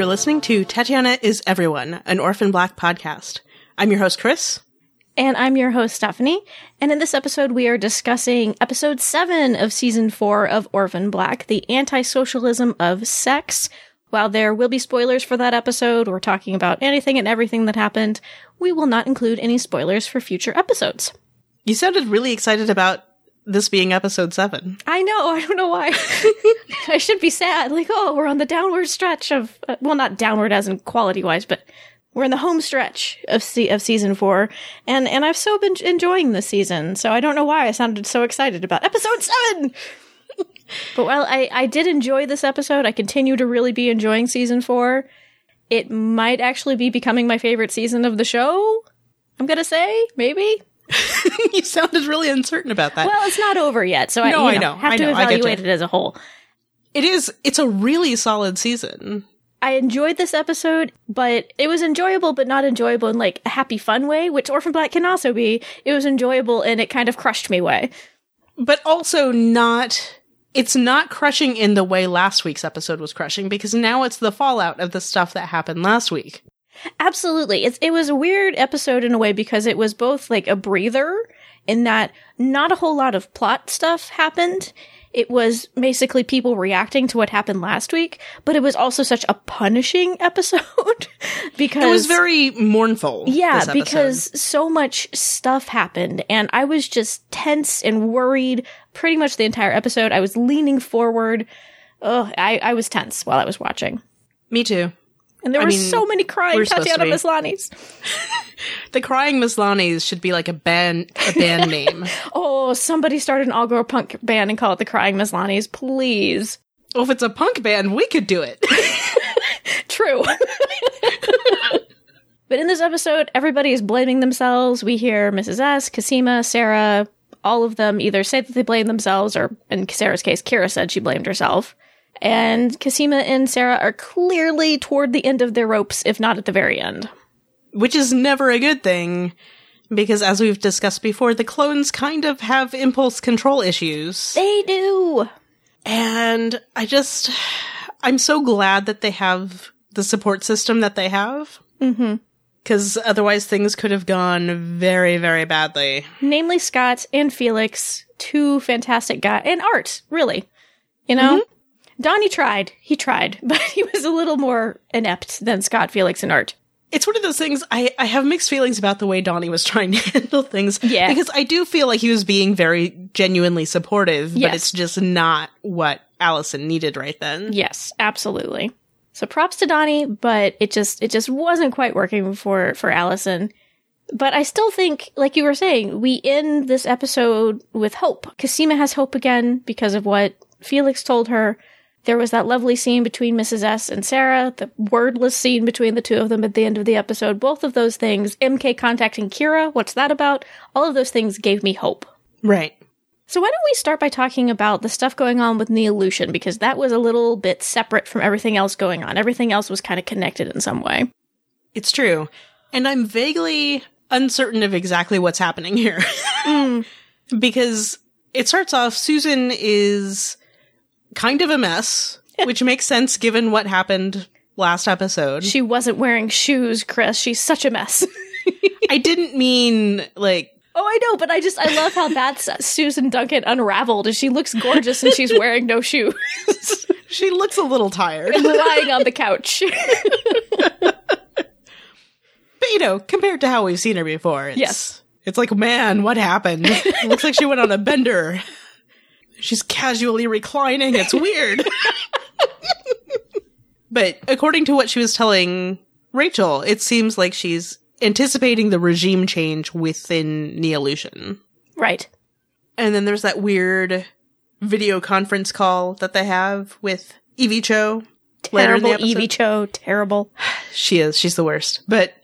You're listening to Tatiana is Everyone, an Orphan Black podcast. I'm your host, Kris. And I'm your host, Stephanie. And in this episode, we are discussing episode seven of season four of Orphan Black, the anti socialism of sex. While there will be spoilers for that episode, we're talking about anything and everything that happened. We will not include any spoilers for future episodes. You sounded really excited about this being episode seven. I know. I don't know why. I should be sad. Like, oh, we're on the downward stretch of, uh, well, not downward as in quality wise, but we're in the home stretch of se- of season four, and and I've so been enjoying this season. So I don't know why I sounded so excited about episode seven. but while I I did enjoy this episode, I continue to really be enjoying season four. It might actually be becoming my favorite season of the show. I'm gonna say maybe. you sounded really uncertain about that. Well, it's not over yet, so No, I, I you know, have I to know, I get evaluate it as a whole. it is, it's a really solid season. I enjoyed this episode, but it was enjoyable, but not enjoyable in like a happy, fun way, which Orphan Black can also be. It was enjoyable and it kind of crushed me way. But also not, it's not crushing in the way last week's episode was crushing because now it's the fallout of the stuff that happened last week. Absolutely. It's, it was a weird episode in a way because it was both like a breather in that not a whole lot of plot stuff happened. It was basically people reacting to what happened last week, but it was also such a punishing episode because It was very mournful. Yeah, because so much stuff happened and I was just tense and worried pretty much the entire episode. I was leaning forward. Ugh, I, I was tense while I was watching. Me too. And there I were mean, so many crying we're supposed to Tatiana be. The Crying Maslanys should be like a band, a band name. Oh, somebody start an all girl punk band and call it the Crying Maslany's, please. Well, if it's a punk band, we could do it. True. but in this episode, everybody is blaming themselves. We hear Mrs. S, Cosima, Sarah, all of them either say that they blame themselves, or in Sarah's case, Kira said she blamed herself. And Cosima and Sarah are clearly toward the end of their ropes, if not at the very end. Which is never a good thing. Because as we've discussed before, the clones kind of have impulse control issues. They do. And I just, I'm so glad that they have the support system that they have. Mm-hmm. Because otherwise things could have gone very, very badly. Namely Scott and Felix, two fantastic guys, and Art, really. You know? Donnie tried. He tried, but he was a little more inept than Scott, Felix, and Art. It's one of those things I, I have mixed feelings about the way Donnie was trying to handle things. Yeah. Because I do feel like he was being very genuinely supportive, Yes. but it's just not what Alison needed right then. Yes, absolutely. So props to Donnie, but it just it just wasn't quite working for for Alison. But I still think, like you were saying, we end this episode with hope. Cosima has hope again because of what Felix told her. There was that lovely scene between Mrs. S and Sarah, the wordless scene between the two of them at the end of the episode. Both of those things, MK contacting Kira, what's that about? All of those things gave me hope. Right. So why don't we start by talking about the stuff going on with Neolution because that was a little bit separate from everything else going on. Everything else was kind of connected in some way. It's true. And I'm vaguely uncertain of exactly what's happening here. Mm. because it starts off, Susan is kind of a mess, which makes sense given what happened last episode. She wasn't wearing shoes, Kris. She's such a mess. I didn't mean like oh, I know, but I just I love how that's Susan Duncan unraveled and she looks gorgeous and she's wearing no shoes, she looks a little tired. lying on the couch. But you know, compared to how we've seen her before, it's, Yes. it's like, man, what happened? It looks like she went on a bender. She's casually reclining. It's weird. but according to what she was telling Rachel, it seems like she's anticipating the regime change within Neolution. right. And then there's that weird video conference call that they have with Evie Cho. later in the Terrible. Evie Cho. Terrible. She is. She's the worst. But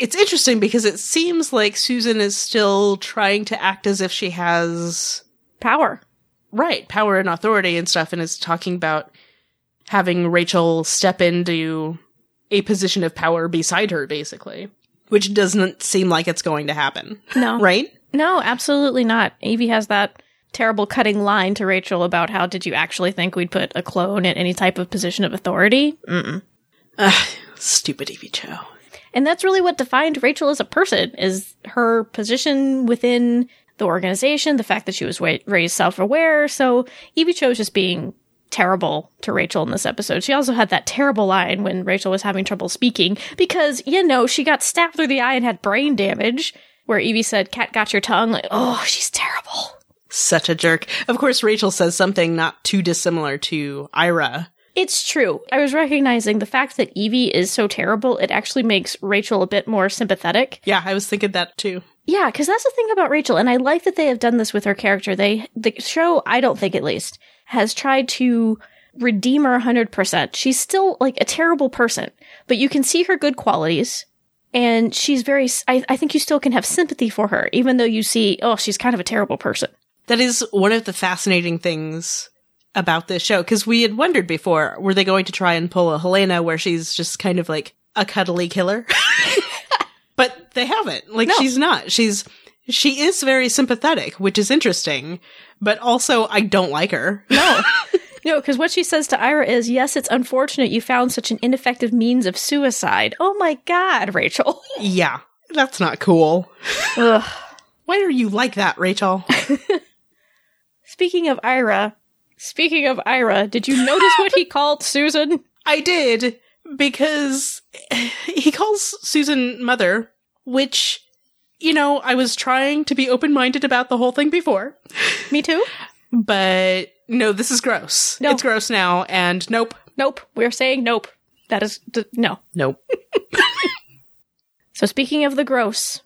it's interesting because it seems like Susan is still trying to act as if she has Power. Right power and authority and stuff, and is talking about having Rachel step into a position of power beside her, basically, which doesn't seem like it's going to happen. No. Right? No, absolutely not. Evie has that terrible cutting line to Rachel about how did you actually think we'd put a clone in any type of position of authority? Mm-mm. Ugh, stupid Evie Cho. And that's really what defined Rachel as a person is her position within the organization, the fact that she was wa- raised self-aware. So Evie Cho is just being terrible to Rachel in this episode. She also had that terrible line when Rachel was having trouble speaking because, you know, she got stabbed through the eye and had brain damage where Evie said, cat got your tongue. Like, oh, she's terrible. Such a jerk. Of course, Rachel says something not too dissimilar to Ira. It's true. I was recognizing the fact that Evie is so terrible, it actually makes Rachel a bit more sympathetic. Yeah, I was thinking that too. Yeah, because that's the thing about Rachel, and I like that they have done this with her character. They, the show, I don't think at least, has tried to redeem her 100%. She's still like a terrible person, but you can see her good qualities. And she's very, I, I think you still can have sympathy for her, even though you see, oh, she's kind of a terrible person. That is one of the fascinating things about this show because we had wondered before were they going to try and pull a Helena where she's just kind of like a cuddly killer? but they haven't. Like No. she's not. She's she is very sympathetic, which is interesting, but also I don't like her. No. no, because what she says to Ira is, yes, it's unfortunate you found such an ineffective means of suicide. Oh my god, Rachel. yeah, that's not cool. Ugh. Why are you like that, Rachel? Speaking of Ira, speaking of Ira, did you notice what he called Susan? I did because he calls Susan mother, which you know, I was trying to be open-minded about the whole thing before. Me too? But no, this is gross. No. It's gross now, and nope. Nope. We're saying nope. That is, d- no. Nope. So speaking of the gross,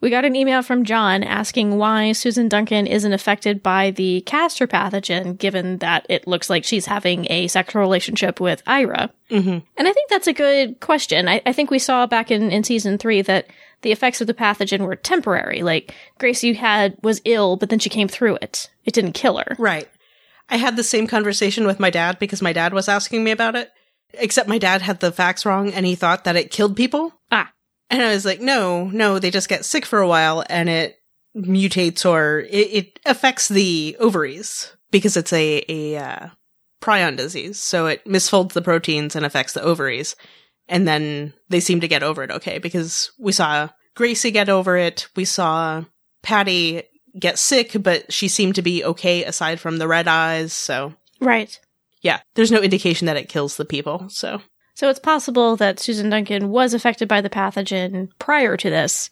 we got an email from John asking why Susan Duncan isn't affected by the castor pathogen, given that it looks like she's having a sexual relationship with Ira. hmm And I think that's a good question. I, I think we saw back in, in season three that the effects of the pathogen were temporary. Like Gracie had was ill, but then she came through it. It didn't kill her. Right. I had the same conversation with my dad because my dad was asking me about it. Except my dad had the facts wrong and he thought that it killed people. Ah, And I was like, no, no, they just get sick for a while and it mutates or it, it affects the ovaries because it's a, a uh, prion disease. So it misfolds the proteins and affects the ovaries. And then they seem to get over it okay because we saw Gracie get over it. We saw Patty get sick, but she seemed to be okay aside from the red eyes. So right. yeah, there's no indication that it kills the people. So So it's possible that Susan Duncan was affected by the pathogen prior to this.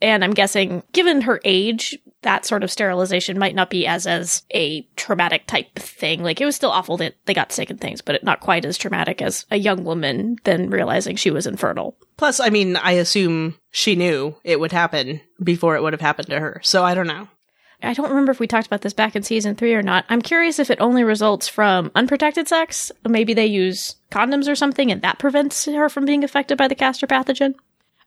And I'm guessing, given her age, that sort of sterilization might not be as as a traumatic type thing. Like it was still awful that they got sick and things, but not quite as traumatic as a young woman then realizing she was infertile. Plus, I mean, I assume she knew it would happen before it would have happened to her. So I don't know. I don't remember if we talked about this back in season three or not. I'm curious if it only results from unprotected sex. Maybe they use condoms or something and that prevents her from being affected by the castor pathogen.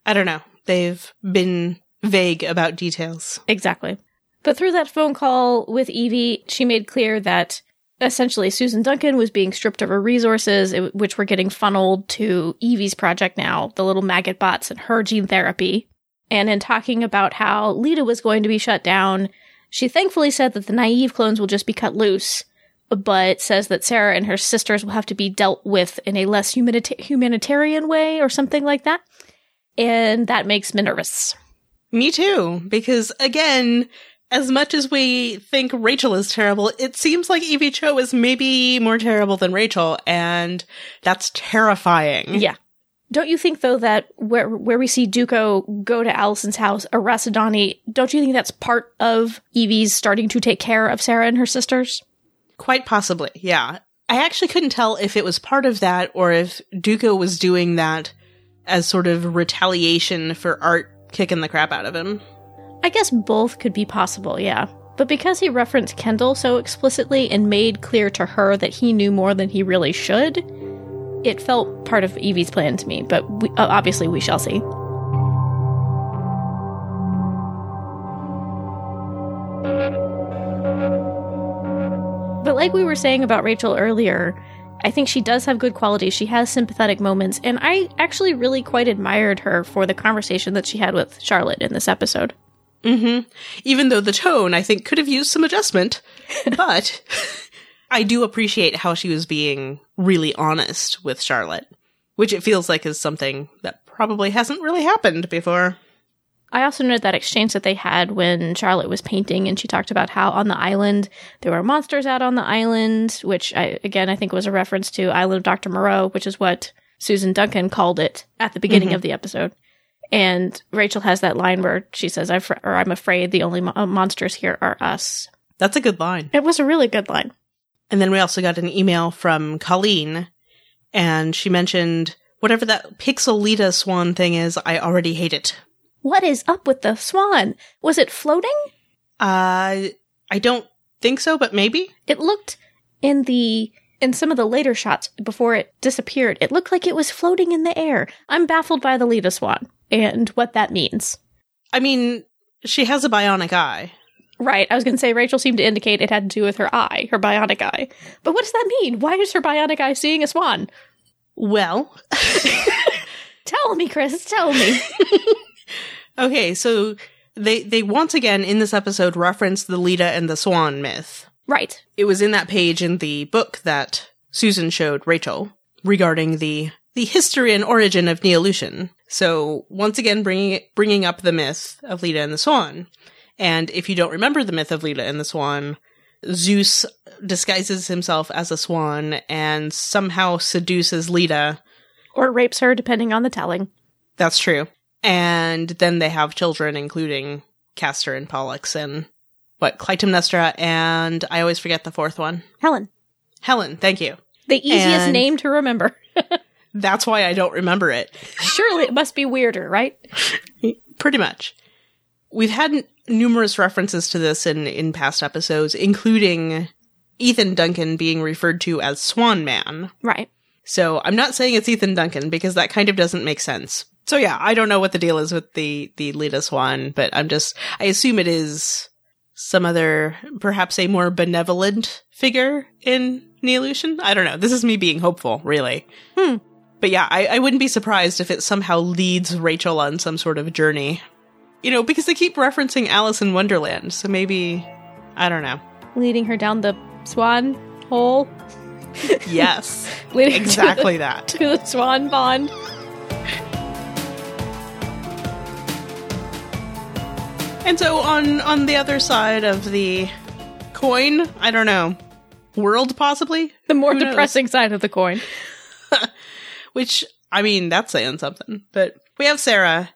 I don't know. They've been vague about details. Exactly. But through that phone call with Evie, she made clear that essentially Susan Duncan was being stripped of her resources, which were getting funneled to Evie's project now, the little maggot bots and her gene therapy. And in talking about how Leda was going to be shut down, she thankfully said that the naive clones will just be cut loose, but says that Sarah and her sisters will have to be dealt with in a less humanita- humanitarian way or something like that. And that makes me nervous. Me too, because again, as much as we think Rachel is terrible, it seems like Evie Cho is maybe more terrible than Rachel, and that's terrifying. Yeah. Don't you think though that where where we see Duko go to Alison's house, arrest Donnie, don't you think that's part of Evie's starting to take care of Sarah and her sisters? Quite possibly, yeah. I actually couldn't tell if it was part of that or if Duko was doing that as sort of retaliation for Art kicking the crap out of him. I guess both could be possible, yeah. But because he referenced Kendall so explicitly and made clear to her that he knew more than he really should, it felt part of Evie's plan to me, but we, uh, obviously we shall see. But like we were saying about Rachel earlier, I think she does have good qualities. She has sympathetic moments, and I actually really quite admired her for the conversation that she had with Charlotte in this episode. Mm-hmm. Even though the tone, I think, could have used some adjustment. but I do appreciate how she was being really honest with Charlotte. which it feels like is something that probably hasn't really happened before. I also noted that exchange that they had when Charlotte was painting, and she talked about how on the island there were monsters out on the island, which I, again I think was a reference to Island of Doctor Moreau, which is what Susan Duncan called it at the beginning mm-hmm. of the episode. And Rachel has that line where she says, "I'm fr- or I'm afraid the only mo- monsters here are us." That's a good line. It was a really good line. And then we also got an email from Colleen, and she mentioned whatever that Pixelita swan thing is, I already hate it. What is up with the swan? Was it floating? Uh, I don't think so, but maybe? It looked in the in some of the later shots before it disappeared. It looked like it was floating in the air. I'm baffled by the Leda swan and what that means. I mean, she has a bionic eye. Right. I was going to say Rachel seemed to indicate it had to do with her eye, her bionic eye. But what does that mean? Why is her bionic eye seeing a swan? Well, Tell me, Kris. Tell me. okay, so they they once again in this episode reference the Leda and the Swan myth. right. It was in that page in the book that Susan showed Rachel regarding the the history and origin of Neolution. So once again, bringing bringing up the myth of Leda and the Swan. And if you don't remember the myth of Leda and the Swan, Zeus disguises himself as a swan and somehow seduces Leda. Or rapes her, depending on the telling. That's true. And then they have children, including Castor and Pollux and what Clytemnestra and I always forget the fourth one. Helen. Helen, thank you. The easiest And- name to remember. That's why I don't remember it. Surely it must be weirder, right? Pretty much. We've had numerous references to this in, in past episodes, including Ethan Duncan being referred to as Swan Man. Right. So I'm not saying it's Ethan Duncan because that kind of doesn't make sense. So yeah, I don't know what the deal is with the, the Leda Swan, but I'm just, I assume it is some other, perhaps a more benevolent figure in Neolution. I don't know. This is me being hopeful, really. Hmm. But yeah, I, I wouldn't be surprised if it somehow leads Rachel on some sort of journey. You know, because they keep referencing Alice in Wonderland, so maybe, I don't know. Leading her down the swan hole. Yes, Leading to the- exactly that. to the swan pond. And so on on the other side of the coin, I don't know, world possibly, The more Who knows? depressing side of the coin. which I mean that's saying something. But we have Sarah,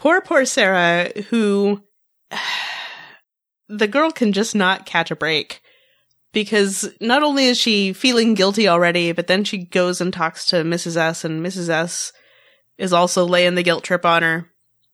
poor poor Sarah, who the girl can just not catch a break because not only is she feeling guilty already, but then she goes and talks to Mrs. S, and Mrs. S is also laying the guilt trip on her,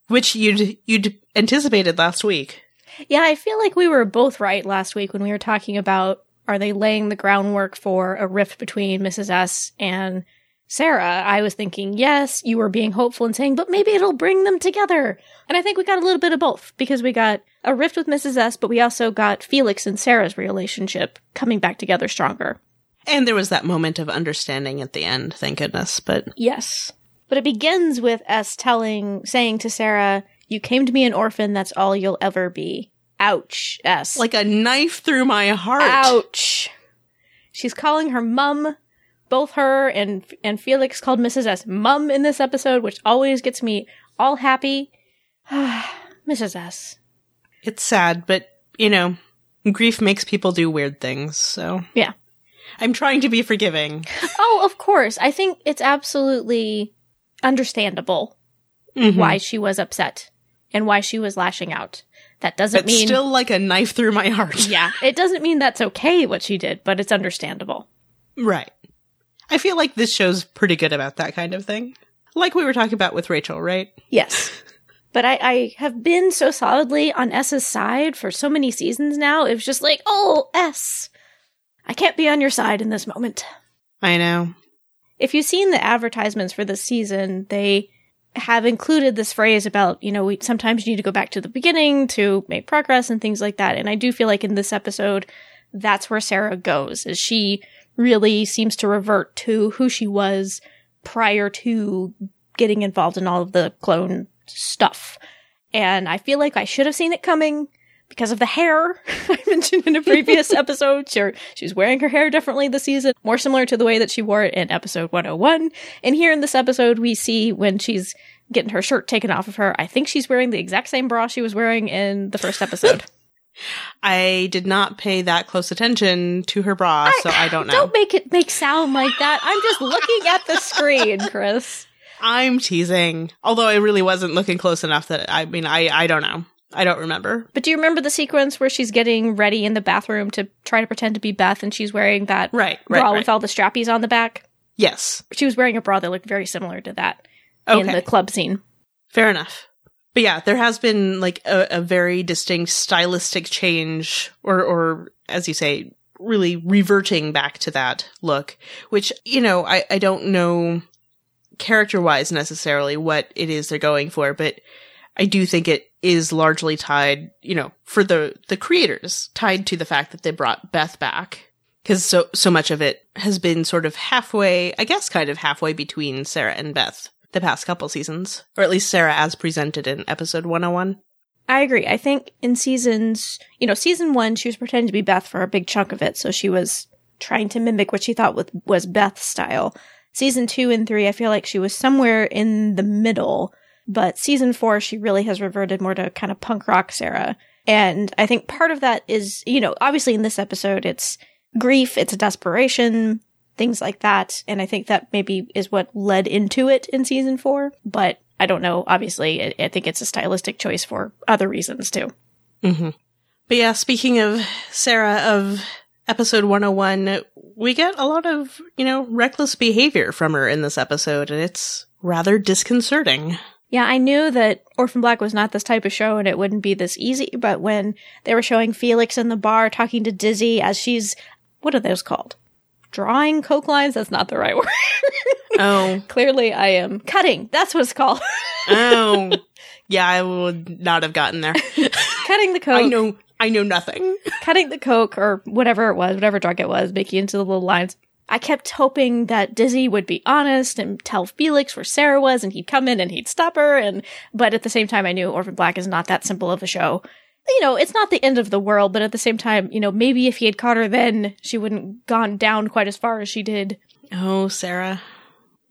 which you'd you'd anticipated last week. Yeah, I feel like we were both right last week when we were talking about are they laying the groundwork for a rift between Mrs. S and Sarah. I was thinking, yes, you were being hopeful and saying, but maybe it'll bring them together. And I think we got a little bit of both because we got a rift with Mrs. S, but we also got Felix and Sarah's relationship coming back together stronger. And there was that moment of understanding at the end, thank goodness. But Yes. But it begins with S telling, saying to Sarah, you came to me an orphan, that's all you'll ever be. Ouch, S. like a knife through my heart. Ouch. She's calling her mum. Both her and and Felix called Mrs. S mum in this episode, which always gets me all happy. Mrs. S. It's sad, but you know, grief makes people do weird things. So Yeah. I'm trying to be forgiving. Oh, of course. I think it's absolutely understandable Mhm. why she was upset and why she was lashing out. That doesn't But mean still like a knife through my heart. Yeah, it doesn't mean that's okay what she did, but it's understandable. Right. I feel like this show's pretty good about that kind of thing. Like we were talking about with Rachel, right? Yes. But I, I have been so solidly on S's side for so many seasons now. It was just like, oh, S. I can't be on your side in this moment. I know. If you've seen the advertisements for this season, they have included this phrase about, you know, we sometimes you need to go back to the beginning to make progress and things like that. And I do feel like in this episode, that's where Sarah goes, is she really seems to revert to who she was prior to getting involved in all of the clone stuff. And I feel like I should have seen it coming because of the hair. I'm mentioned in a previous episode. She, she was wearing her hair differently this season, more similar to the way that she wore it in episode 101. And here in this episode, we see when she's getting her shirt taken off of her, I think she's wearing the exact same bra she was wearing in the first episode. I did not pay that close attention to her bra, so I don't know. Don't make it make sound like that. I'm just looking at the screen, Kris. I'm teasing. Although I really wasn't looking close enough that I mean I I don't know. I don't remember. But do you remember the sequence where she's getting ready in the bathroom to try to pretend to be Beth and she's wearing that Right, bra right, with all the strappies on the back? Yes. She was wearing a bra that looked very similar to that in the club scene. Fair enough. But yeah, there has been like a, a very distinct stylistic change, or, or as you say, really reverting back to that look, which, you know, I, I don't know character wise necessarily what it is they're going for, but I do think it is largely tied, you know, for the, the creators, tied to the fact that they brought Beth back. Cause so, so much of it has been sort of halfway, I guess kind of halfway between Sarah and Beth the past couple seasons, or at least Sarah as presented in episode 101. I agree. I think in seasons, you know, season one, she was pretending to be Beth for a big chunk of it. So she was trying to mimic what she thought was, Beth's style. Season two and three, I feel like she was somewhere in the middle. But season four, she really has reverted more to kind of punk rock Sarah. And I think part of that is, you know, obviously in this episode, it's grief, it's desperation, things like that. And I think that maybe is what led into it in season four. But I don't know. Obviously, I, I think it's a stylistic choice for other reasons too. Mm-hmm. But yeah, speaking of Sarah of episode 101, we get a lot of, you know, reckless behavior from her in this episode, and it's rather disconcerting. Yeah, I knew that Orphan Black was not this type of show and it wouldn't be this easy, but when they were showing Felix in the bar talking to Dizzy as she's, what are those called? Drawing coke lines? That's not the right word. Oh, Clearly I am cutting. That's what it's called. oh. Yeah, I would not have gotten there. cutting the coke. I know, I know nothing. cutting the coke or whatever it was, whatever drug it was, making into the little lines. I kept hoping that Dizzy would be honest and tell Felix where Sarah was and he'd come in and he'd stop her and but at the same time I knew Orphan Black is not that simple of a show. You know, it's not the end of the world, but at the same time, you know, maybe if he had caught her then, she wouldn't gone down quite as far as she did. Oh, Sarah.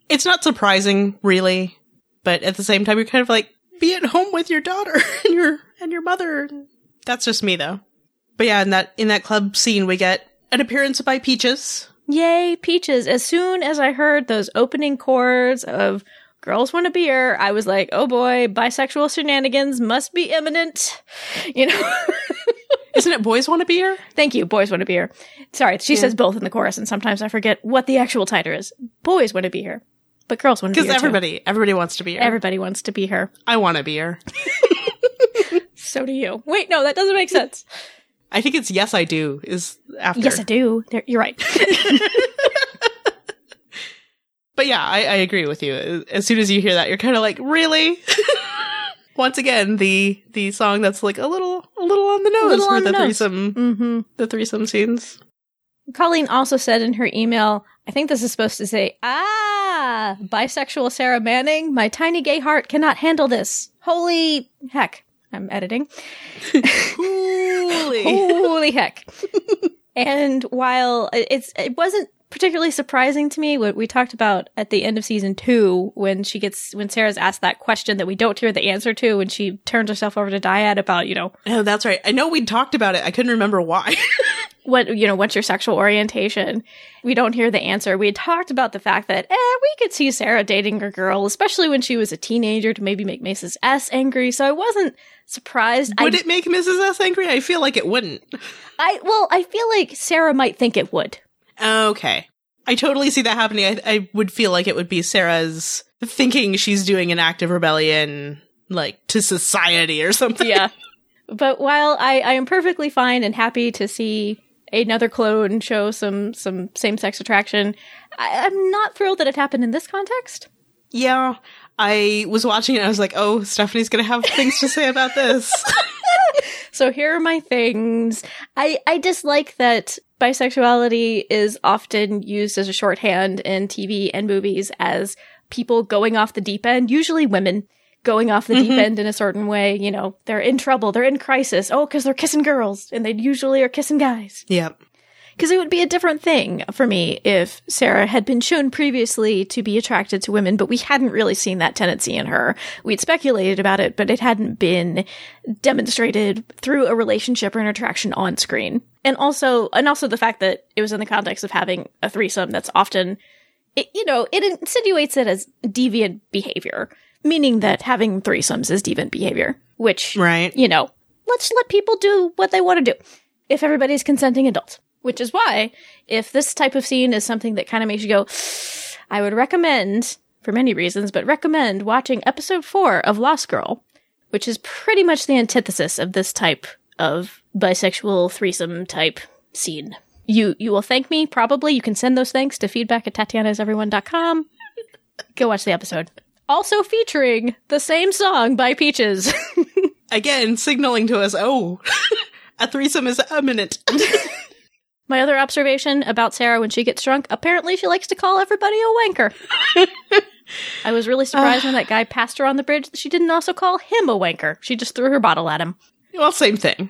It's not surprising, really, but at the same time, you're kind of like, be at home with your daughter and your and your mother. That's just me, though. But yeah, in that in that club scene, we get an appearance by Peaches. Yay, Peaches. As soon as I heard those opening chords of Girls Want a Beer, I was like, oh boy, bisexual shenanigans must be imminent. You know? Isn't it Boys Want a beer? Thank you, boys want a beer. Sorry, she says both in the chorus, and sometimes I forget what the actual title is. Boys want to be here, but girls want to be Because here. too. everybody everybody wants to be here. everybody wants to be here. I want to be here. So do you. Wait, no, that doesn't make sense. I think it's yes, I do. Is after. yes, I do. There, you're right. But yeah, I, I agree with you. As soon as you hear that, you're kind of like, really? Once again, the the song that's like a little a little on the nose for the, the threesome mm-hmm. the threesome scenes. Colleen also said in her email, I think this is supposed to say, "Ah, bisexual Sarah Manning, my tiny gay heart cannot handle this." Holy heck! I'm editing. Holy. Holy heck. and while it's it wasn't particularly surprising to me what we talked about at the end of season 2 when she gets when Sarah's asked that question that we don't hear the answer to when she turns herself over to Dyad about, you know, Oh, that's right. I know we talked about it. I couldn't remember why. what you know, what's your sexual orientation? We don't hear the answer. We had talked about the fact that eh, we could see Sarah dating a girl, especially when she was a teenager to maybe make Mrs. S angry. So I wasn't surprised. Would I, it make Mrs. S angry? I feel like it wouldn't. I well, I feel like Sarah might think it would. Okay. I totally see that happening. I, I would feel like it would be Sarah's thinking she's doing an act of rebellion, like to society or something. yeah. But while I, I am perfectly fine and happy to see another clone show some some same sex attraction, I, I'm not thrilled that it happened in this context. Yeah. I was watching it. I was like, oh, Stephanie's going to have things to say about this. So here are my things. I, I dislike that bisexuality is often used as a shorthand in TV and movies as people going off the deep end, usually women going off the deep mm-hmm. end in a certain way. You know, they're in trouble, they're in crisis. Oh, because they're kissing girls, and they usually are kissing guys. Yep. Because it would be a different thing for me if Sarah had been shown previously to be attracted to women, but we hadn't really seen that tendency in her. We'd speculated about it, but it hadn't been demonstrated through a relationship or an attraction on screen. And also, and also the fact that it was in the context of having a threesome that's often, it, you know, it insinuates it as deviant behavior, meaning that having threesomes is deviant behavior, which, Right. you know, let's let people do what they want to do if everybody's consenting adults. Which is why, if this type of scene is something that kind of makes you go, I would recommend, for many reasons, but recommend watching episode four of Lost Girl, which is pretty much the antithesis of this type of bisexual threesome type scene. You you will thank me, probably. You can send those thanks to feedback at tatianaseveryone.com. Go watch the episode. Also featuring the same song by Peaches. Again, signaling to us, oh, a threesome is imminent. My other observation about Sarah when she gets drunk, apparently she likes to call everybody a wanker. I was really surprised when that guy passed her on the bridge that she didn't also call him a wanker. She just threw her bottle at him. well, same thing.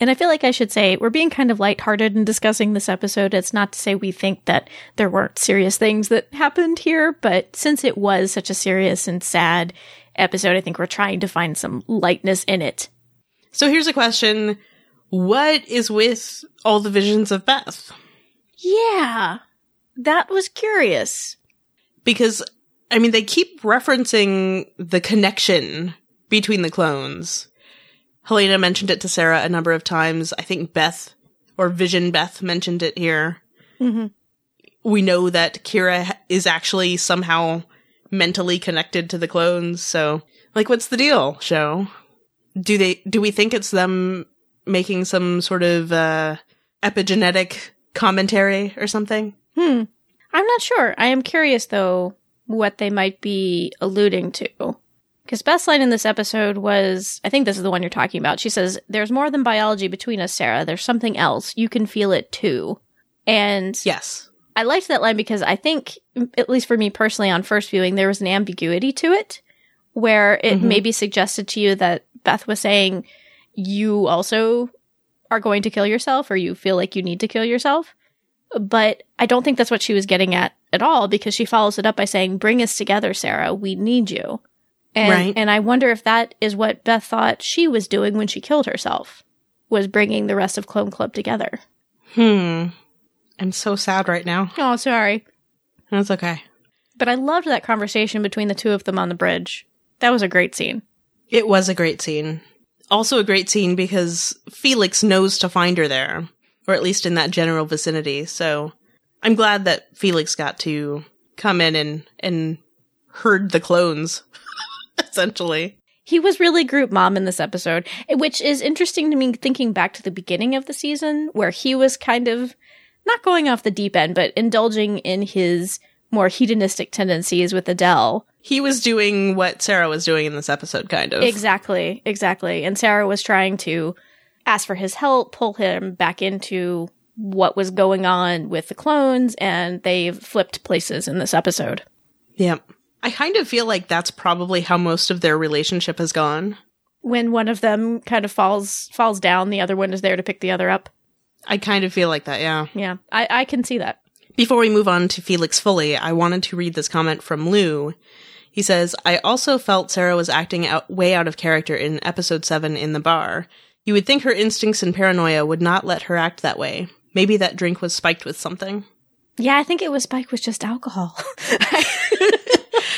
And I feel like I should say we're being kind of lighthearted in discussing this episode. It's not to say we think that there weren't serious things that happened here, but since it was such a serious and sad episode, I think we're trying to find some lightness in it. So here's a question. What is with all the visions of Beth? Yeah, that was curious. Because, I mean, they keep referencing the connection between the clones. Helena mentioned it to Sarah a number of times. I think Beth, or Vision Beth, mentioned it here. Mm-hmm. We know that Kira is actually somehow mentally connected to the clones. So, like, what's the deal, show? Do they, do we think it's them making some sort of, uh, epigenetic commentary or something? Hmm. I'm not sure. I am curious, though, what they might be alluding to. Because best line in this episode was I think this is the one you're talking about. She says, There's more than biology between us, Sarah. There's something else. You can feel it too. And Yes. I liked that line because I think, at least for me personally, on first viewing, there was an ambiguity to it where it Mhm. maybe suggested to you that Beth was saying, You also are going to kill yourself or you feel like you need to kill yourself. But I don't think that's what she was getting at at all because she follows it up by saying, Bring us together, Sarah. We need you. And, Right. and I wonder if that is what Beth thought she was doing when she killed herself, was bringing the rest of Clone Club together. Hmm. I'm so sad right now. Oh, sorry. That's okay. But I loved that conversation between the two of them on the bridge. That was a great scene. It was a great scene. Also a great scene because Felix knows to find her there, or at least in that general vicinity. So I'm glad that Felix got to come in and, and herd the clones, essentially. He was really group mom in this episode, which is interesting to me thinking back to the beginning of the season where he was kind of not going off the deep end, but indulging in his more hedonistic tendencies with Adele. He was doing what Sarah was doing in this episode, kind of. Exactly, exactly. And Sarah was trying to ask for his help, pull him back into what was going on with the clones, and they've flipped places in this episode. Yep. I kind of feel like that's probably how most of their relationship has gone. When one of them kind of falls falls down, the other one is there to pick the other up. I kind of feel like that, yeah. Yeah, I, I can see that. Before we move on to Felix fully, I wanted to read this comment from Lou. He says, I also felt Sarah was acting out way out of character in episode 7 in the bar. You would think her instincts and paranoia would not let her act that way. Maybe that drink was spiked with something. Yeah, I think it was spiked with just alcohol.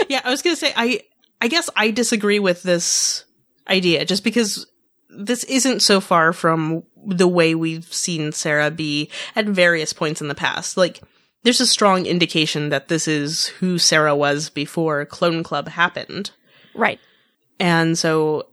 yeah, I was going to say I I guess I disagree with this idea just because this isn't so far from the way we've seen Sarah be at various points in the past. Like there's a strong indication that this is who Sarah was before Clone Club happened. right. And so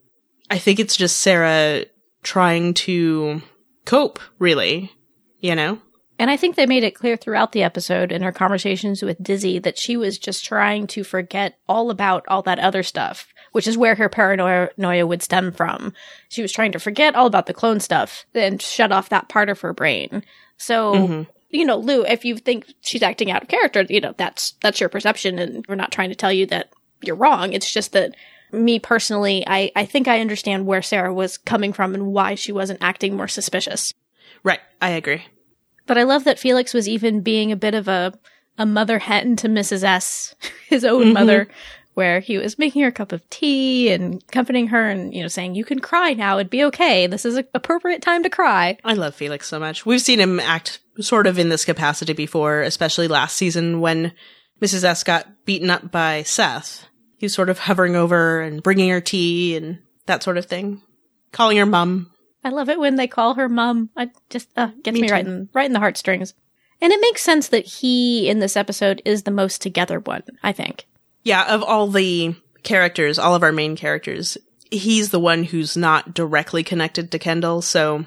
I think it's just Sarah trying to cope, really, you know? And I think they made it clear throughout the episode in her conversations with Dizzy that she was just trying to forget all about all that other stuff, which is where her paranoia would stem from. She was trying to forget all about the clone stuff and shut off that part of her brain. So, Mhm. You know, Lou, if you think she's acting out of character, you know, that's that's your perception and we're not trying to tell you that you're wrong. It's just that me personally, I, I think I understand where Sarah was coming from and why she wasn't acting more suspicious. Right. I agree. But I love that Felix was even being a bit of a, a mother hen to Mrs. S, his own Mhm. mother, where he was making her a cup of tea and comforting her and, you know, saying, you can cry now. It'd be okay. This is an appropriate time to cry. I love Felix so much. We've seen him act sort of in this capacity before, especially last season when Mrs. S got beaten up by Seth. He was sort of hovering over and bringing her tea and that sort of thing. Calling her mum. I love it when they call her mum. I just uh, gets Me me, right in right in the heartstrings. And it makes sense that he in this episode is the most together one. I think. Yeah, of all the characters, all of our main characters, he's the one who's not directly connected to Kendall. So,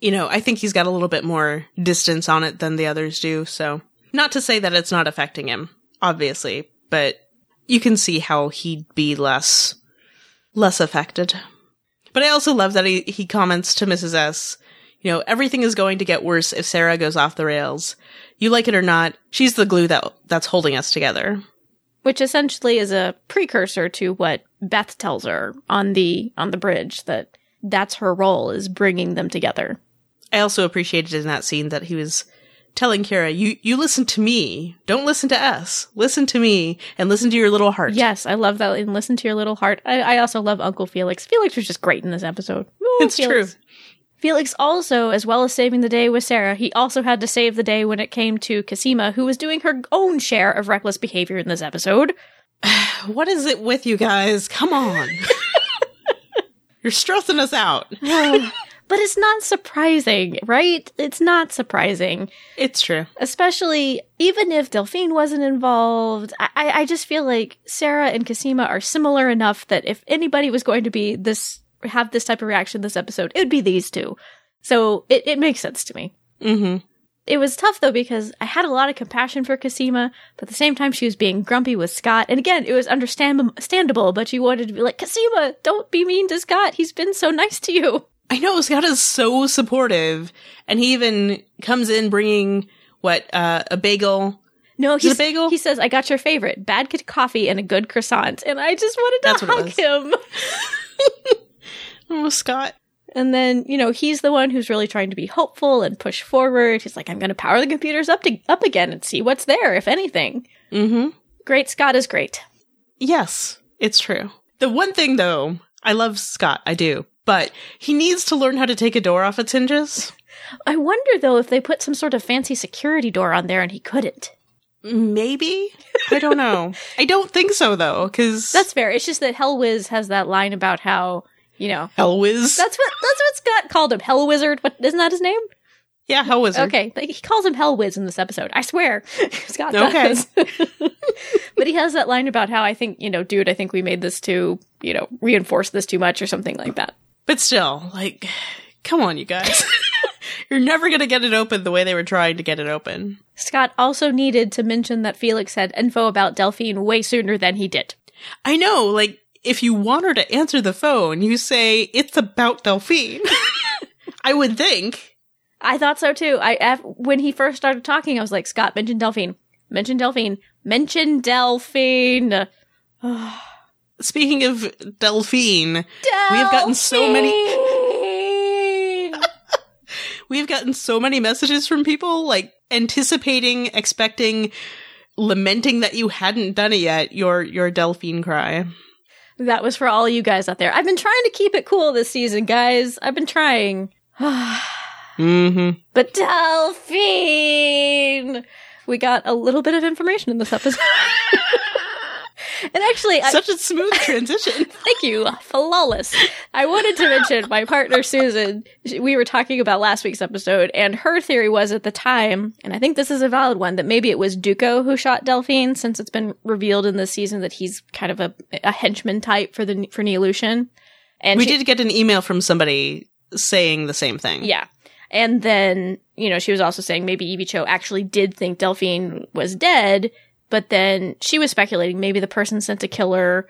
you know, I think he's got a little bit more distance on it than the others do. So, not to say that it's not affecting him, obviously, but you can see how he'd be less, less affected. But I also love that he, he comments to Mrs. S, you know, everything is going to get worse if Sarah goes off the rails. You like it or not, she's the glue that, that's holding us together. Which essentially is a precursor to what Beth tells her on the on the bridge that that's her role is bringing them together. I also appreciated in that scene that he was telling Kira, "You you listen to me. Don't listen to us. Listen to me and listen to your little heart." Yes, I love that. And listen to your little heart. I, I also love Uncle Felix. Felix was just great in this episode. Ooh, It's Felix. true. Felix also, as well as saving the day with Sarah, he also had to save the day when it came to Cosima, who was doing her own share of reckless behavior in this episode. What is it with you guys? Come on. You're stressing us out. But it's not surprising, right? It's not surprising. It's true. Especially even if Delphine wasn't involved. I, I just feel like Sarah and Cosima are similar enough that if anybody was going to be this have this type of reaction this episode, it would be these two. So it, it makes sense to me. Mm-hmm. It was tough though because I had a lot of compassion for Cosima, but at the same time she was being grumpy with Scott. And again, it was understand- understandable, but she wanted to be like, Cosima, don't be mean to Scott. He's been so nice to you. I know Scott is so supportive, and he even comes in bringing what uh, a bagel. No, he's, a bagel? he says, I got your favorite, bad coffee and a good croissant. And I just wanted to That's hug him. Oh, Scott. And then, you know, he's the one who's really trying to be hopeful and push forward. He's like, I'm going to power the computers up to, up again and see what's there, if anything. Mm-hmm. Great Scott is great. Yes, it's true. The one thing though, I love Scott, I do, but he needs to learn how to take a door off its hinges. I wonder though if they put some sort of fancy security door on there and he couldn't. Maybe? I don't know. I don't think so though, because That's fair. It's just that Hellwiz has that line about how, you know, Hellwiz. that's what that's what Scott called him, Hell Wizard. What isn't that his name? yeah, Hell Wizard. Okay, like, he calls him Hell Hellwiz in this episode. I swear, Scott does. but he has that line about how I think, you know, dude, I think we made this too, you know, reinforce this too much or something like that. But still, like, come on, you guys. You're never gonna get it open the way they were trying to get it open. Scott also needed to mention that Felix had info about Delphine way sooner than he did. I know, like, if you want her to answer the phone, you say, it's about Delphine. I would think. I thought so too. I when he first started talking, I was like, Scott, mention Delphine, mention Delphine, mention Delphine. Speaking of Delphine, We have gotten so many- we've gotten so many messages from people, like, anticipating, expecting, lamenting that you hadn't done it yet, your, your Delphine cry. That was for all you guys out there. I've been trying to keep it cool this season, guys. I've been trying. Mm-hmm. But Delphine! We got a little bit of information in this episode. and actually, Such a smooth transition. thank you. Flawless. I wanted to mention my partner, Susan. We were talking about last week's episode, and her theory was at the time, and I think this is a valid one, that maybe it was Duko who shot Delphine, since it's been revealed in this season that he's kind of a, a henchman type for the for Neolution. And we she- did get an email from somebody saying the same thing. Yeah. And then, you know, she was also saying maybe Evie Cho actually did think Delphine was dead, but then she was speculating maybe the person sent to kill her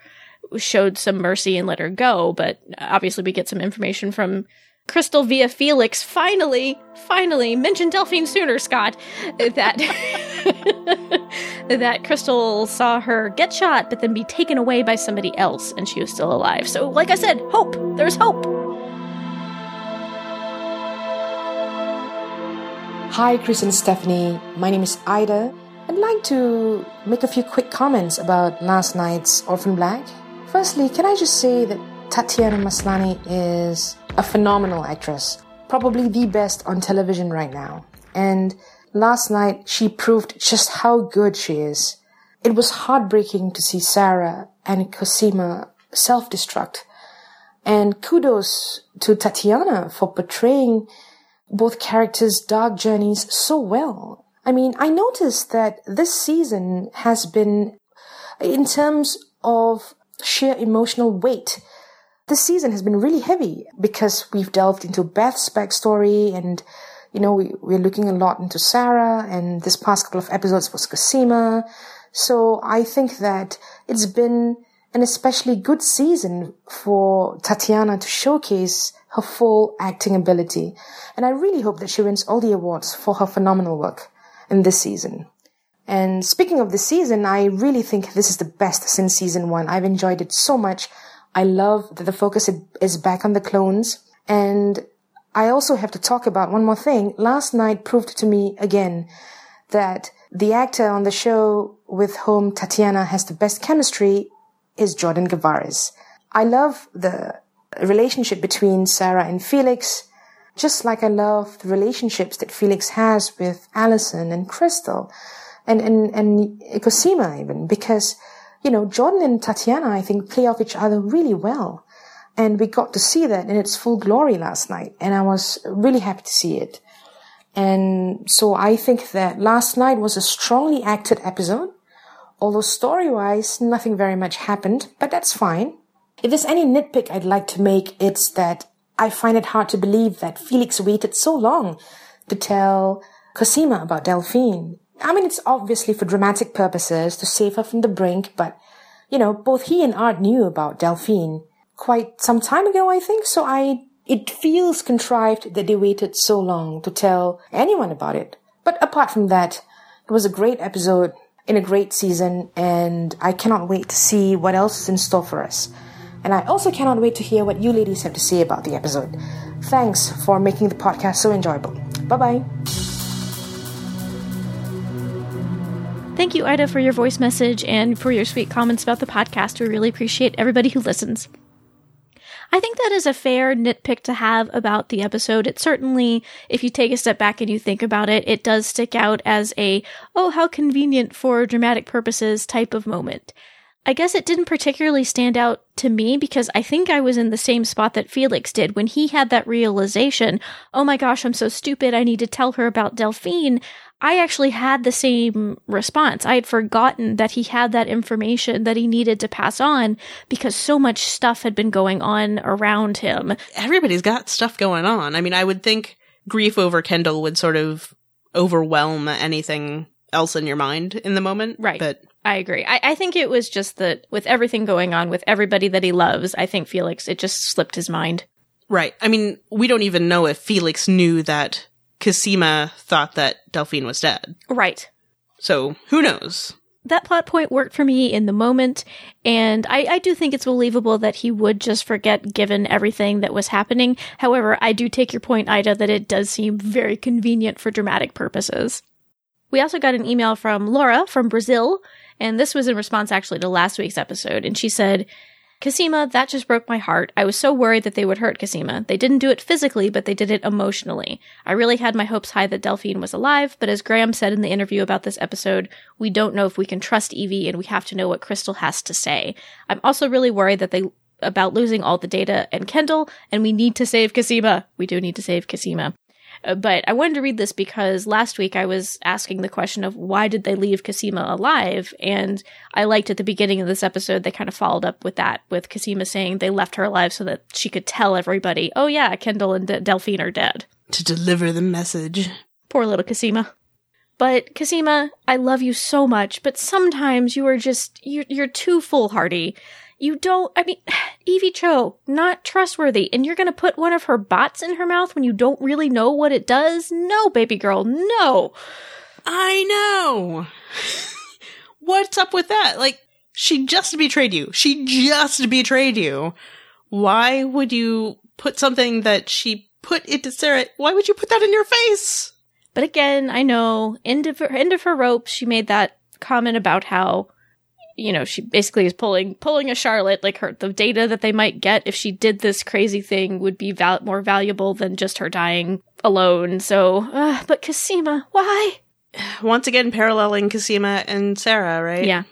showed some mercy and let her go. But obviously, we get some information from Krystal via Felix finally, finally mentioned Delphine sooner, Scott. That that Krystal saw her get shot, but then be taken away by somebody else, and she was still alive. So, like I said, hope. There's hope. Hi, Kris and Stephanie. My name is Ida. I'd like to make a few quick comments about last night's Orphan Black. Firstly, can I just say that Tatiana Maslany is a phenomenal actress, probably the best on television right now. And last night she proved just how good she is. It was heartbreaking to see Sarah and Cosima self-destruct. And kudos to Tatiana for portraying both characters' dark journeys so well. I mean, I noticed that this season has been, in terms of sheer emotional weight, this season has been really heavy because we've delved into Beth's backstory and, you know, we, we're looking a lot into Sarah and this past couple of episodes was Cosima. So I think that it's been an especially good season for Tatiana to showcase her full acting ability. And I really hope that she wins all the awards for her phenomenal work in this season. And speaking of this season, I really think this is the best since season one. I've enjoyed it so much. I love that the focus is back on the clones. And I also have to talk about one more thing. Last night proved to me again that the actor on the show with whom Tatiana has the best chemistry is Jordan Gavaris. I love the relationship between Sarah and Felix, just like I love the relationships that Felix has with Alison and Krystal and, and, and Cosima even, because you know, Jordan and Tatiana, I think, play off each other really well. And we got to see that in its full glory last night. And I was really happy to see it. And so I think that last night was a strongly acted episode. Although story wise, nothing very much happened, but that's fine. If there's any nitpick I'd like to make, it's that I find it hard to believe that Felix waited so long to tell Cosima about Delphine. I mean, it's obviously for dramatic purposes to save her from the brink, but, you know, both he and Art knew about Delphine quite some time ago, I think, so I, it feels contrived that they waited so long to tell anyone about it. But apart from that, it was a great episode in a great season, and I cannot wait to see what else is in store for us. And I also cannot wait to hear what you ladies have to say about the episode. Thanks for making the podcast so enjoyable. Bye bye. Thank you, Ida, for your voice message and for your sweet comments about the podcast. We really appreciate everybody who listens. I think that is a fair nitpick to have about the episode. It certainly, if you take a step back and you think about it, it does stick out as a, oh, how convenient for dramatic purposes type of moment. I guess it didn't particularly stand out to me because I think I was in the same spot that Felix did when he had that realization, oh my gosh, I'm so stupid, I need to tell her about Delphine. I actually had the same response. I had forgotten that he had that information that he needed to pass on because so much stuff had been going on around him. Everybody's got stuff going on. I mean, I would think grief over Kendall would sort of overwhelm anything else in your mind in the moment. Right. But I agree. I, I think it was just that with everything going on with everybody that he loves, I think Felix, it just slipped his mind. Right. I mean, we don't even know if Felix knew that Cosima thought that Delphine was dead. Right. So who knows? That plot point worked for me in the moment, and I, I do think it's believable that he would just forget given everything that was happening. However, I do take your point, Ida, that it does seem very convenient for dramatic purposes. We also got an email from Laura from Brazil, and this was in response actually to last week's episode, and she said, Cosima, that just broke my heart. I was so worried that they would hurt Cosima. They didn't do it physically, but they did it emotionally. I really had my hopes high that Delphine was alive, but as Graeme said in the interview about this episode, we don't know if we can trust Evie and we have to know what Krystal has to say. I'm also really worried that they about losing all the data and Kendall, and we need to save Cosima. We do need to save Cosima. Uh, but I wanted to read this because last week I was asking the question of why did they leave Cosima alive? And I liked at the beginning of this episode, they kind of followed up with that, with Cosima saying they left her alive so that she could tell everybody, oh yeah, Kendall and De- Delphine are dead. To deliver the message. Poor little Cosima. But Cosima, I love you so much, but sometimes you are just you're, you're too foolhardy. You don't. I mean, Evie Cho, not trustworthy, and you're gonna put one of her bots in her mouth when you don't really know what it does? No, baby girl, no. I know. What's up with that? Like, she just betrayed you. She just betrayed you. Why would you put something that she put into Sarah? Why would you put that in your face? But again, I know end of her end of her rope. She made that comment about how, you know, she basically is pulling pulling a Charlotte. Like her the data that they might get if she did this crazy thing would be val- more valuable than just her dying alone. So, uh, but Cosima, why? Once again, paralleling Cosima and Sarah, right? Yeah.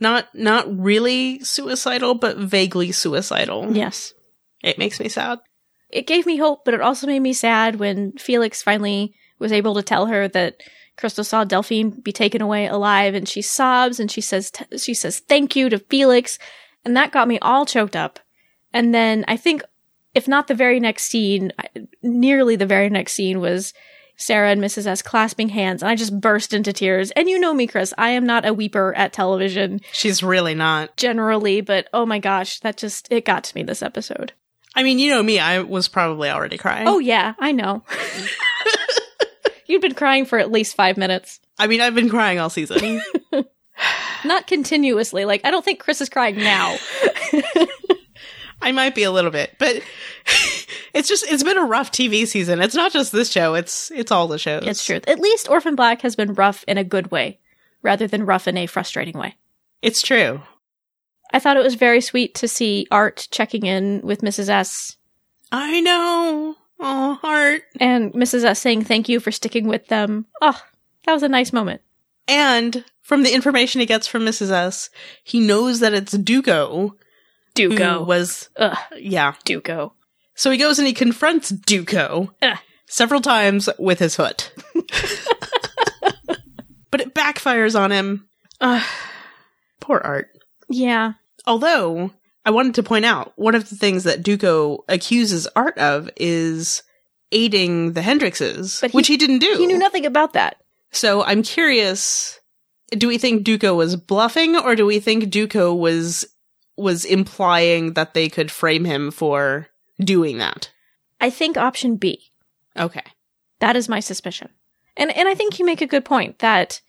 Not not really suicidal, but vaguely suicidal. Yes. It makes me sad. It gave me hope, but it also made me sad when Felix finally was able to tell her that Krystal saw Delphine be taken away alive, and she sobs and she says t- she says thank you to Felix, and that got me all choked up. And then I think, if not the very next scene, nearly the very next scene was Sarah and Mrs. S clasping hands, and I just burst into tears. And you know me, Kris, I am not a weeper at television She's really not. generally, but oh my gosh, that just it got to me this episode. I mean, you know me, I was probably already crying. Oh yeah, I know. You'd been crying for at least five minutes. I mean, I've been crying all season. Not continuously. Like, I don't think Kris is crying now. I might be a little bit, but it's just it's been a rough TV season. It's not just this show; it's it's all the shows. It's true. At least Orphan Black has been rough in a good way, rather than rough in a frustrating way. It's true. I thought it was very sweet to see Art checking in with Mrs. S I know. Oh, heart. and Mrs. S saying thank you for sticking with them. Oh, that was a nice moment. And from the information he gets from Mrs. S, he knows that it's Duko who Duko. was Ugh, yeah. Duko. So he goes and he confronts Duko Ugh. several times with his foot. but it backfires on him. Ugh. poor Art. Yeah. Although I wanted to point out one of the things that Duko accuses Art of is aiding the Hendrixes, he- which he didn't do. He knew nothing about that. So I'm curious, do we think Duko was bluffing or do we think Duko was was implying that they could frame him for doing that? I think option B. Okay. That is my suspicion. And and I think you make a good point that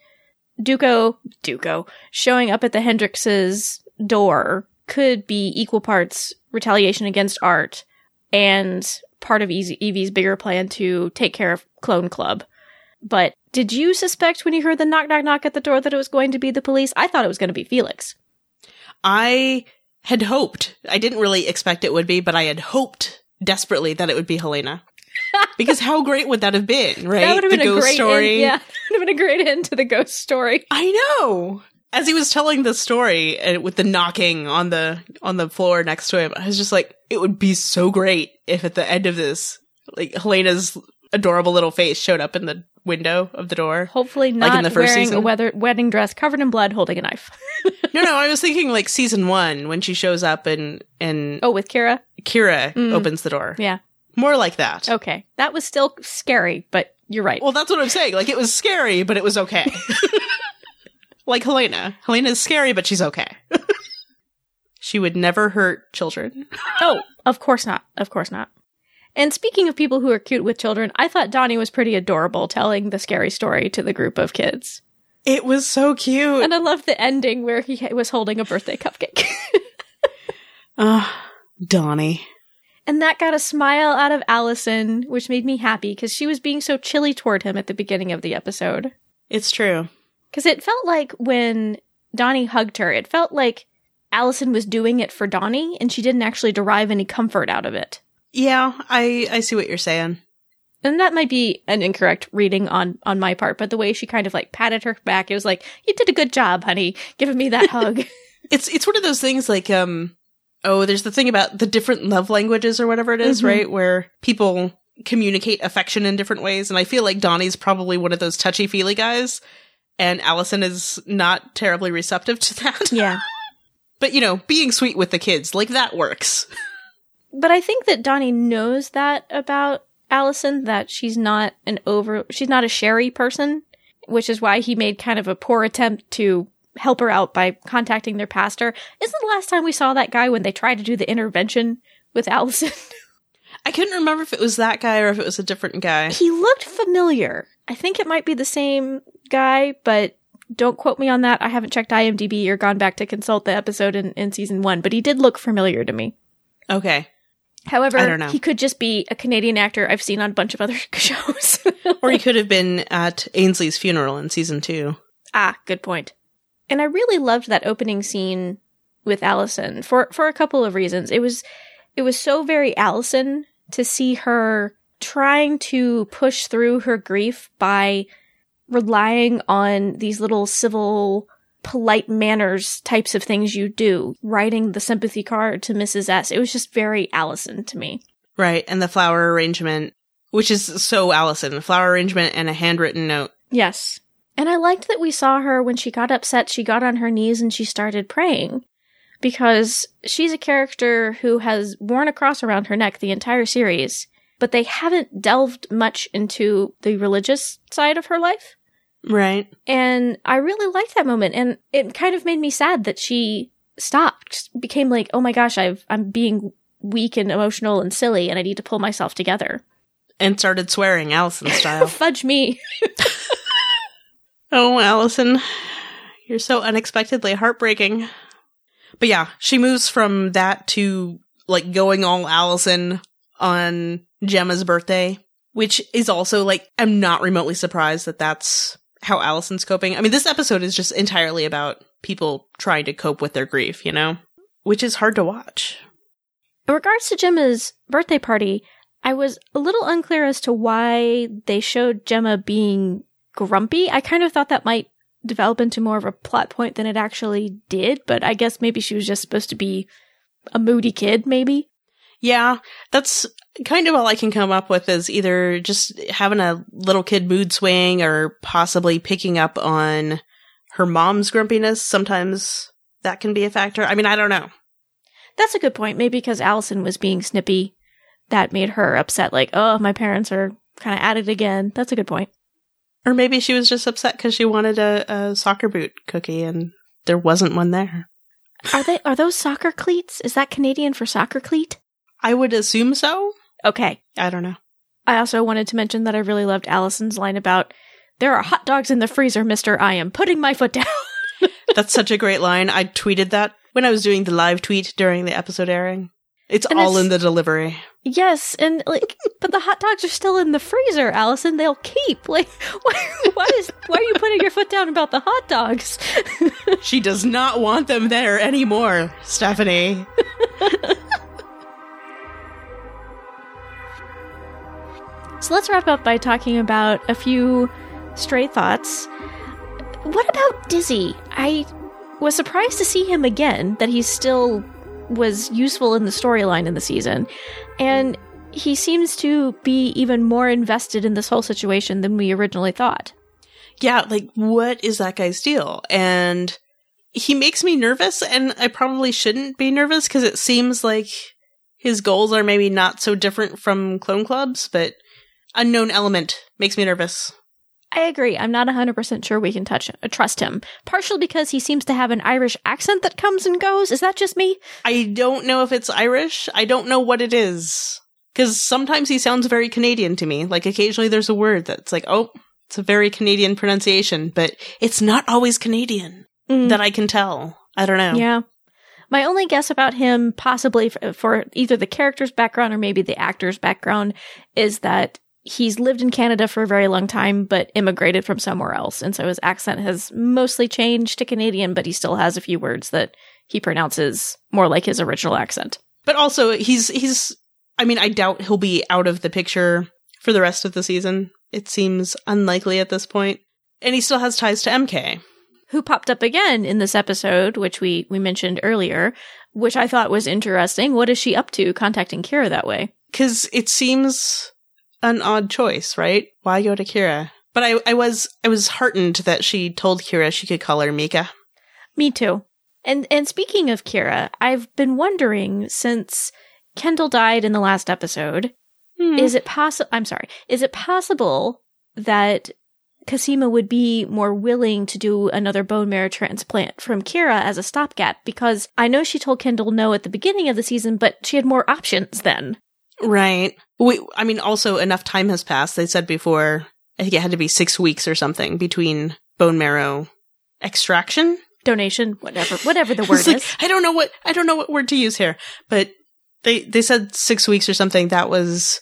Duko Duko showing up at the Hendrixes' door could be equal parts retaliation against Art and part of Easy- Evie's bigger plan to take care of Clone Club. But did you suspect when you heard the knock knock knock at the door that it was going to be the police? I thought it was going to be Felix. I had hoped, I didn't really expect it would be, but I had hoped desperately that it would be Helena. because how great would that have been, right? That would have The been a ghost great story. End, yeah, would have been a great end to the ghost story. I know. As he was telling the story and with the knocking on the on the floor next to him, I was just like, it would be so great if at the end of this, like Helena's adorable little face showed up in the window of the door. Hopefully Like not in the first wearing a weather- wedding dress covered in blood holding a knife. No, no, I was thinking like season one when she shows up and and Oh, with Kira? Kira Mm. opens the door. Yeah. More like that. Okay. That was still scary, but you're right. Well, that's what I'm saying. Like it was scary, but it was okay. like Helena. Helena is scary, but she's okay. she would never hurt children. oh, of course not. Of course not. And speaking of people who are cute with children, I thought Donnie was pretty adorable telling the scary story to the group of kids. It was so cute. And I loved the ending where he was holding a birthday cupcake. Ah, Donnie. and that got a smile out of Alison, which made me happy because she was being so chilly toward him at the beginning of the episode. It's true. Because it felt like when Donnie hugged her, it felt like Alison was doing it for Donnie and she didn't actually derive any comfort out of it. Yeah, I I see what you're saying. And that might be an incorrect reading on on my part, but the way she kind of like patted her back, it was like, "You did a good job, honey, giving me that hug." It's it's one of those things like um oh, there's the thing about the different love languages or whatever it is, Mhm. right? Where people communicate affection in different ways, and I feel like Donnie's probably one of those touchy feely guys, and Alison is not terribly receptive to that. yeah, But you know, being sweet with the kids, like that works. but I think that Donnie knows that about Alison that she's not an over, she's not a sherry person, which is why he made kind of a poor attempt to help her out by contacting their pastor. Isn't the last time we saw that guy when they tried to do the intervention with Alison? I couldn't remember if it was that guy or if it was a different guy. he looked familiar. I think it might be the same guy, but don't quote me on that. I haven't checked IMDb or gone back to consult the episode in, in season one, but he did look familiar to me. Okay. However, I don't know. he could just be a Canadian actor I've seen on a bunch of other shows. Or he could have been at Aynsley's funeral in season two. ah, good point. And I really loved that opening scene with Alison for for a couple of reasons. It was it was so very Alison to see her trying to push through her grief by relying on these little civil polite manners types of things you do, writing the sympathy card to Mrs. S. It was just very Alison to me. Right. And the flower arrangement, which is so Alison, the flower arrangement and a handwritten note. Yes. And I liked that we saw her when she got upset, she got on her knees and she started praying. Because she's a character who has worn a cross around her neck the entire series, but they haven't delved much into the religious side of her life. Right. And I really liked that moment. And it kind of made me sad that she stopped, became like, oh my gosh, I've, I'm being weak and emotional and silly and I need to pull myself together. And started swearing Alison style. Fudge me. oh, Alison. You're so unexpectedly heartbreaking. But yeah, she moves from that to like going all Alison on Gemma's birthday, which is also like, I'm not remotely surprised that that's how Alison's coping. I mean, this episode is just entirely about people trying to cope with their grief, you know? Which is hard to watch. In regards to Gemma's birthday party, I was a little unclear as to why they showed Gemma being grumpy. I kind of thought that might develop into more of a plot point than it actually did, but I guess maybe she was just supposed to be a moody kid, maybe. Yeah, that's kind of all I can come up with is either just having a little kid mood swing or possibly picking up on her mom's grumpiness. Sometimes that can be a factor. I mean, I don't know. That's a good point. Maybe because Alison was being snippy, that made her upset, like, oh, my parents are kind of at it again. That's a good point. Or maybe she was just upset because she wanted a, a soccer boot cookie and there wasn't one there. Are they are those soccer cleats? Is that Canadian for soccer cleat? I would assume so. Okay. I don't know. I also wanted to mention that I really loved Alison's line about there are hot dogs in the freezer, mister. I am putting my foot down. That's such a great line. I tweeted that when I was doing the live tweet during the episode airing. It's And all it's- in the delivery. yes, and like but the hot dogs are still in the freezer, Alison. They'll keep. Like why, why is why are you putting your foot down about the hot dogs? She does not want them there anymore, Stephanie. So let's wrap up by talking about a few stray thoughts. What about Dizzy? I was surprised to see him again, that he's still was useful in the storyline in the season. And he seems to be even more invested in this whole situation than we originally thought. yeah, like what is that guy's deal? And he makes me nervous, and I probably shouldn't be nervous because it seems like his goals are maybe not so different from Clone Club's, but unknown element makes me nervous. I agree. I'm not 100% sure we can touch uh, trust him. Partially because he seems to have an Irish accent that comes and goes. Is that just me? I don't know if it's Irish. I don't know what it is. Because sometimes he sounds very Canadian to me. Like occasionally there's a word that's like, oh, it's a very Canadian pronunciation, but it's not always Canadian Mm. that I can tell. I don't know. Yeah. My only guess about him, possibly for, for either the character's background or maybe the actor's background, is that he's lived in Canada for a very long time, but immigrated from somewhere else. And so his accent has mostly changed to Canadian, but he still has a few words that he pronounces more like his original accent. But also, he's he's. I mean, I doubt he'll be out of the picture for the rest of the season. It seems unlikely at this point. and he still has ties to MK. Who popped up again in this episode, which we, we mentioned earlier, which I thought was interesting. What is she up to contacting Kira that way? Because it seems an odd choice, right? Why go to Kira? But I, I was I was heartened that she told Kira she could call her Mika. Me too. And and speaking of Kira, I've been wondering since Kendall died in the last episode, Hmm. is it possible I'm sorry, is it possible that Cosima would be more willing to do another bone marrow transplant from Kira as a stopgap because I know she told Kendall no at the beginning of the season, but she had more options then. Right. We, I mean, also enough time has passed. They said before, I think it had to be six weeks or something between bone marrow extraction. Donation, whatever, whatever the word like, is. I don't know what, I don't know what word to use here, but they, they said six weeks or something. That was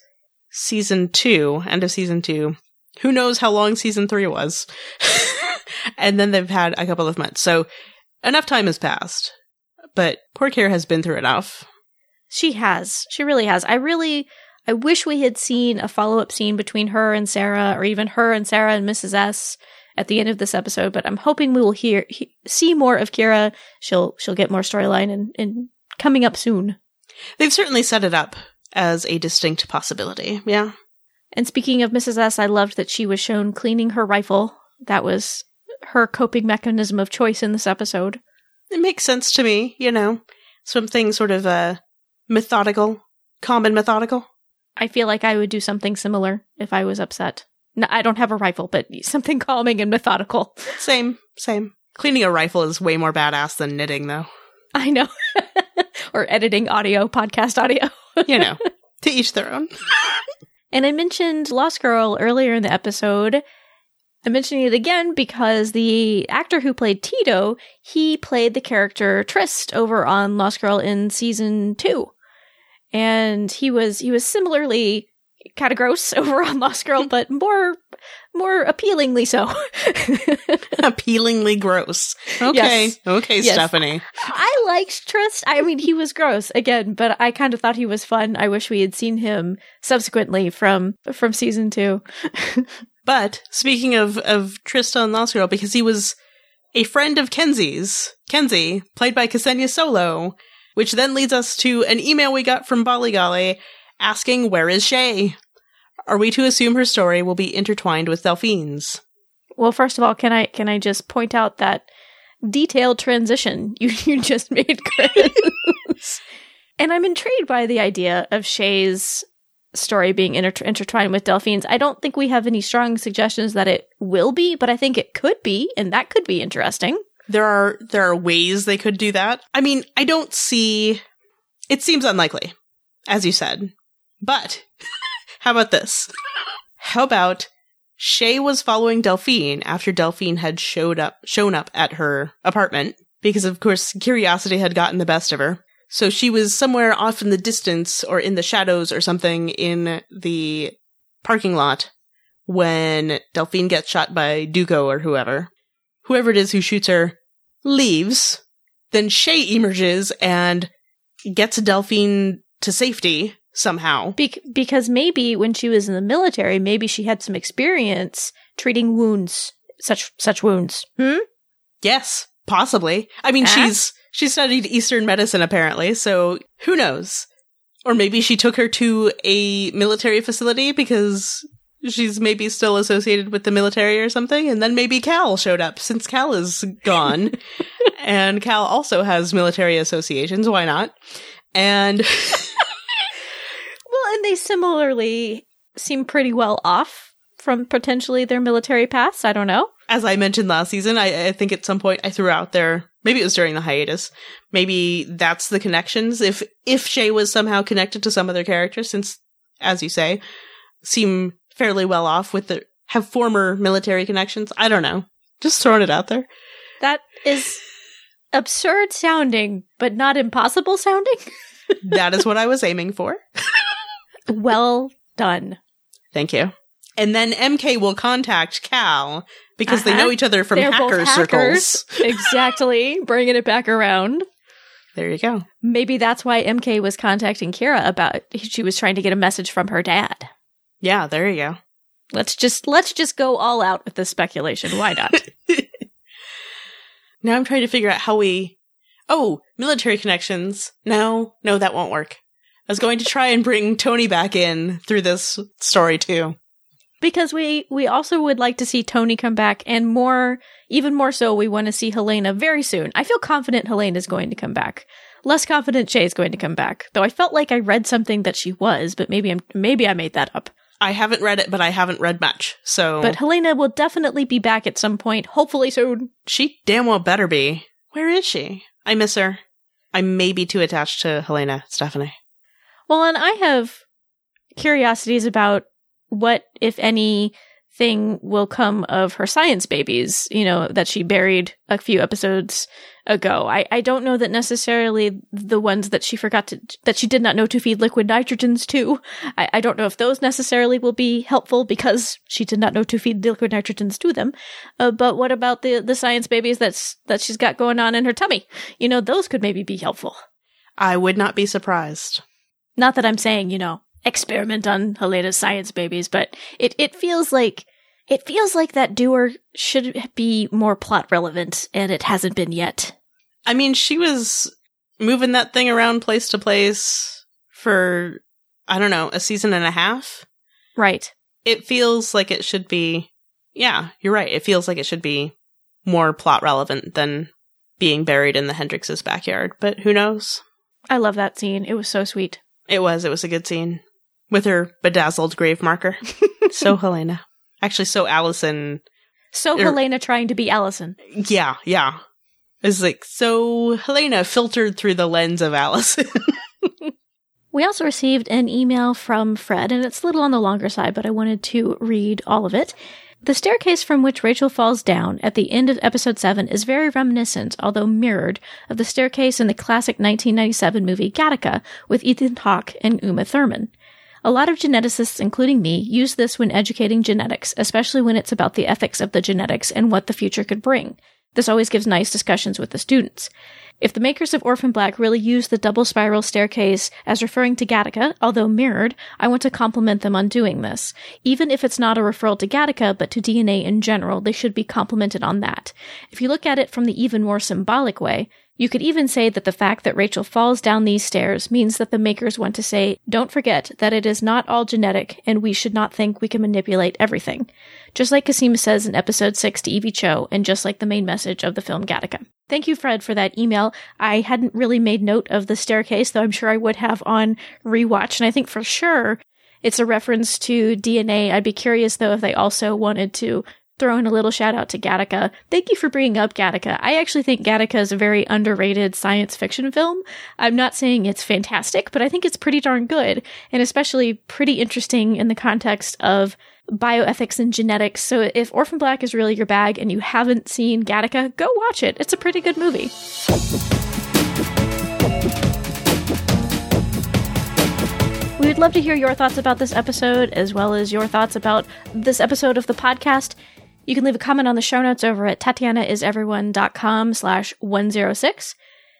season two, end of season two. Who knows how long season three was? and then they've had a couple of months. So enough time has passed, but poor Kira has been through enough. She has. She really has. I really, I wish we had seen a follow up scene between her and Sarah, or even her and Sarah and Mrs. S at the end of this episode. But I'm hoping we will hear he, see more of Kira. She'll she'll get more storyline and, and coming up soon. They've certainly set it up as a distinct possibility. Yeah. And speaking of Mrs. S, I loved that she was shown cleaning her rifle. That was her coping mechanism of choice in this episode. It makes sense to me, you know. Something sort of uh methodical, calm and methodical. I feel like I would do something similar if I was upset. No, I don't have a rifle, but something calming and methodical. Same, same. Cleaning a rifle is way more badass than knitting though. I know. or editing audio, podcast audio. You know. to each their own. And I mentioned Lost Girl earlier in the episode. I'm mentioning it again because the actor who played Tito, he played the character Trist over on Lost Girl in season two. And he was he was similarly kind of gross over on Lost Girl, but more more appealingly so. Appealingly gross. Okay. Yes. Okay, Yes. Stephanie. I liked Trist. I mean, he was gross again, but I kind of thought he was fun. I wish we had seen him subsequently from from season two. But speaking of of Trist Tristan Lost Girl, because he was a friend of Kenzi's, Kenzi, played by Ksenia Solo, which then leads us to an email we got from Bollygolly asking where is Shay? Are we to assume her story will be intertwined with Delphine's? Well, first of all, can I can I just point out that detailed transition you you just made, Kris? and I'm intrigued by the idea of Shay's story being inter- intertwined with Delphine's. I don't think we have any strong suggestions that it will be, but I think it could be, and that could be interesting. There are there are ways they could do that. I mean, I don't see it seems unlikely, as you said. But how about this? How about Shay was following Delphine after Delphine had showed up shown up at her apartment because of course curiosity had gotten the best of her. So she was somewhere off in the distance or in the shadows or something in the parking lot when Delphine gets shot by Duko or whoever. Whoever it is who shoots her leaves. Then Shay emerges and gets Delphine to safety somehow. Be- because maybe when she was in the military, maybe she had some experience treating wounds, such such wounds. Hmm. Yes, possibly. I mean, Ah. she's she studied Eastern medicine apparently, so who knows? Or maybe she took her to a military facility because she's maybe still associated with the military or something, and then maybe Cal showed up since Cal is gone, and Cal also has military associations. Why not? And Well, and they similarly seem pretty well off from potentially their military past. I don't know. as I mentioned last season, I, I think at some point I threw out there, maybe it was during the hiatus, maybe that's the connections. If if Shay was somehow connected to some other character, since, as you say, seem fairly well off with the have former military connections. I don't know. Just throwing it out there. That is absurd sounding, but not impossible sounding. That is what I was aiming for. well done. Thank you. And then MK will contact Cal because they Uh-huh. know each other from They're hacker circles. exactly. Bringing it back around. There you go. Maybe that's why MK was contacting Kira about she was trying to get a message from her dad. Yeah, there you go. Let's just let's just go all out with this speculation. Why not? Now I'm trying to figure out how we. Oh, military connections. No, no, that won't work. I was going to try and bring Tony back in through this story too. because we we also would like to see Tony come back and more even more so we want to see Helena very soon. I feel confident Helena is going to come back. Less confident Shay is going to come back. Though I felt like I read something that she was, but maybe I'm maybe I made that up. I haven't read it, but I haven't read much. So But Helena will definitely be back at some point, hopefully soon. she damn well better be. Where is she? I miss her. I may be too attached to Helena, Stephanie. Well, and I have curiosities about what, if any, thing will come of her science babies, you know, that she buried a few episodes ago. I, I don't know that necessarily the ones that she forgot to, that she did not know to feed liquid nitrogens to. I, I don't know if those necessarily will be helpful because she did not know to feed liquid nitrogens to them. Uh, but what about the, the science babies that's, that she's got going on in her tummy? You know, those could maybe be helpful. I would not be surprised. Not that I'm saying, you know, experiment on Helena's science babies, but it, it feels like it feels like that doer should be more plot relevant, and it hasn't been yet. I mean, she was moving that thing around place to place for, I don't know, a season and a half. Right. It feels like it should be, yeah, you're right. It feels like it should be more plot relevant than being buried in the Hendrix's backyard, but who knows? I love that scene. It was so sweet. It was, it was a good scene with her bedazzled grave marker. so Helena. Actually, so Alison. So Er- Helena trying to be Alison. Yeah, yeah. It's like, so Helena filtered through the lens of Alison. We also received an email from Fred, and it's a little on the longer side, but I wanted to read all of it. The staircase from which Rachel falls down at the end of episode 7 is very reminiscent, although mirrored, of the staircase in the classic 1997 movie Gattaca with Ethan Hawke and Uma Thurman. A lot of geneticists, including me, use this when educating genetics, especially when it's about the ethics of the genetics and what the future could bring. This always gives nice discussions with the students. If the makers of Orphan Black really use the double spiral staircase as referring to Gattaca, although mirrored, I want to compliment them on doing this. Even if it's not a referral to Gattaca, but to DNA in general, they should be complimented on that. If you look at it from the even more symbolic way, you could even say that the fact that Rachel falls down these stairs means that the makers want to say, don't forget that it is not all genetic and we should not think we can manipulate everything. Just like Cosima says in episode 6 to Evie Cho, and just like the main message of the film Gattaca. Thank you, Fred, for that email. I hadn't really made note of the staircase, though I'm sure I would have on rewatch, and I think for sure it's a reference to DNA. I'd be curious, though, if they also wanted to throw in a little shout out to Gattaca. Thank you for bringing up Gattaca. I actually think Gattaca is a very underrated science fiction film. I'm not saying it's fantastic, but I think it's pretty darn good, and especially pretty interesting in the context of bioethics and genetics. So if Orphan Black is really your bag and you haven't seen Gattaca, go watch it. It's a pretty good movie. We would love to hear your thoughts about this episode, as well as your thoughts about this episode of the podcast. You can leave a comment on the show notes over at tatianaiseveryone.com slash 106.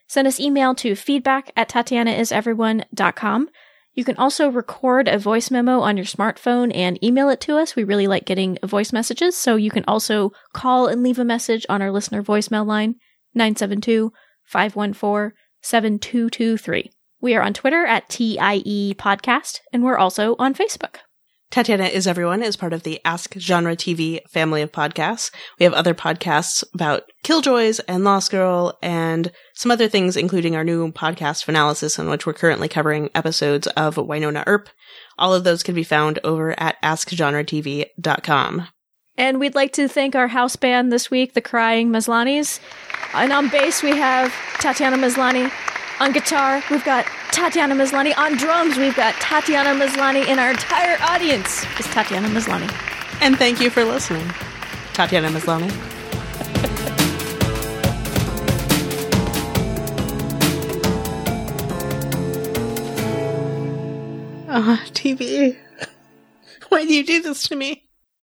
Send us email to feedback at tatianaiseveryone.com. You can also record a voice memo on your smartphone and email it to us. We really like getting voice messages, so you can also call and leave a message on our listener voicemail line, 972 514 7223. We are on Twitter at TIE Podcast, and we're also on Facebook. Tatiana is Everyone is part of the Ask Genre TV family of podcasts. We have other podcasts about Killjoys and Lost Girl and some other things, including our new podcast Finalysis, in which we're currently covering episodes of Wynonna Earp. All of those can be found over at AskGenreTV.com. And we'd like to thank our house band this week, the Crying Maslanys. And on bass, we have Tatiana Maslany. On guitar, we've got Tatiana Maslany. On drums, we've got Tatiana Maslany. And our entire audience is Tatiana Maslany. And thank you for listening. Tatiana Maslany. Ah, TV. Why do you do this to me?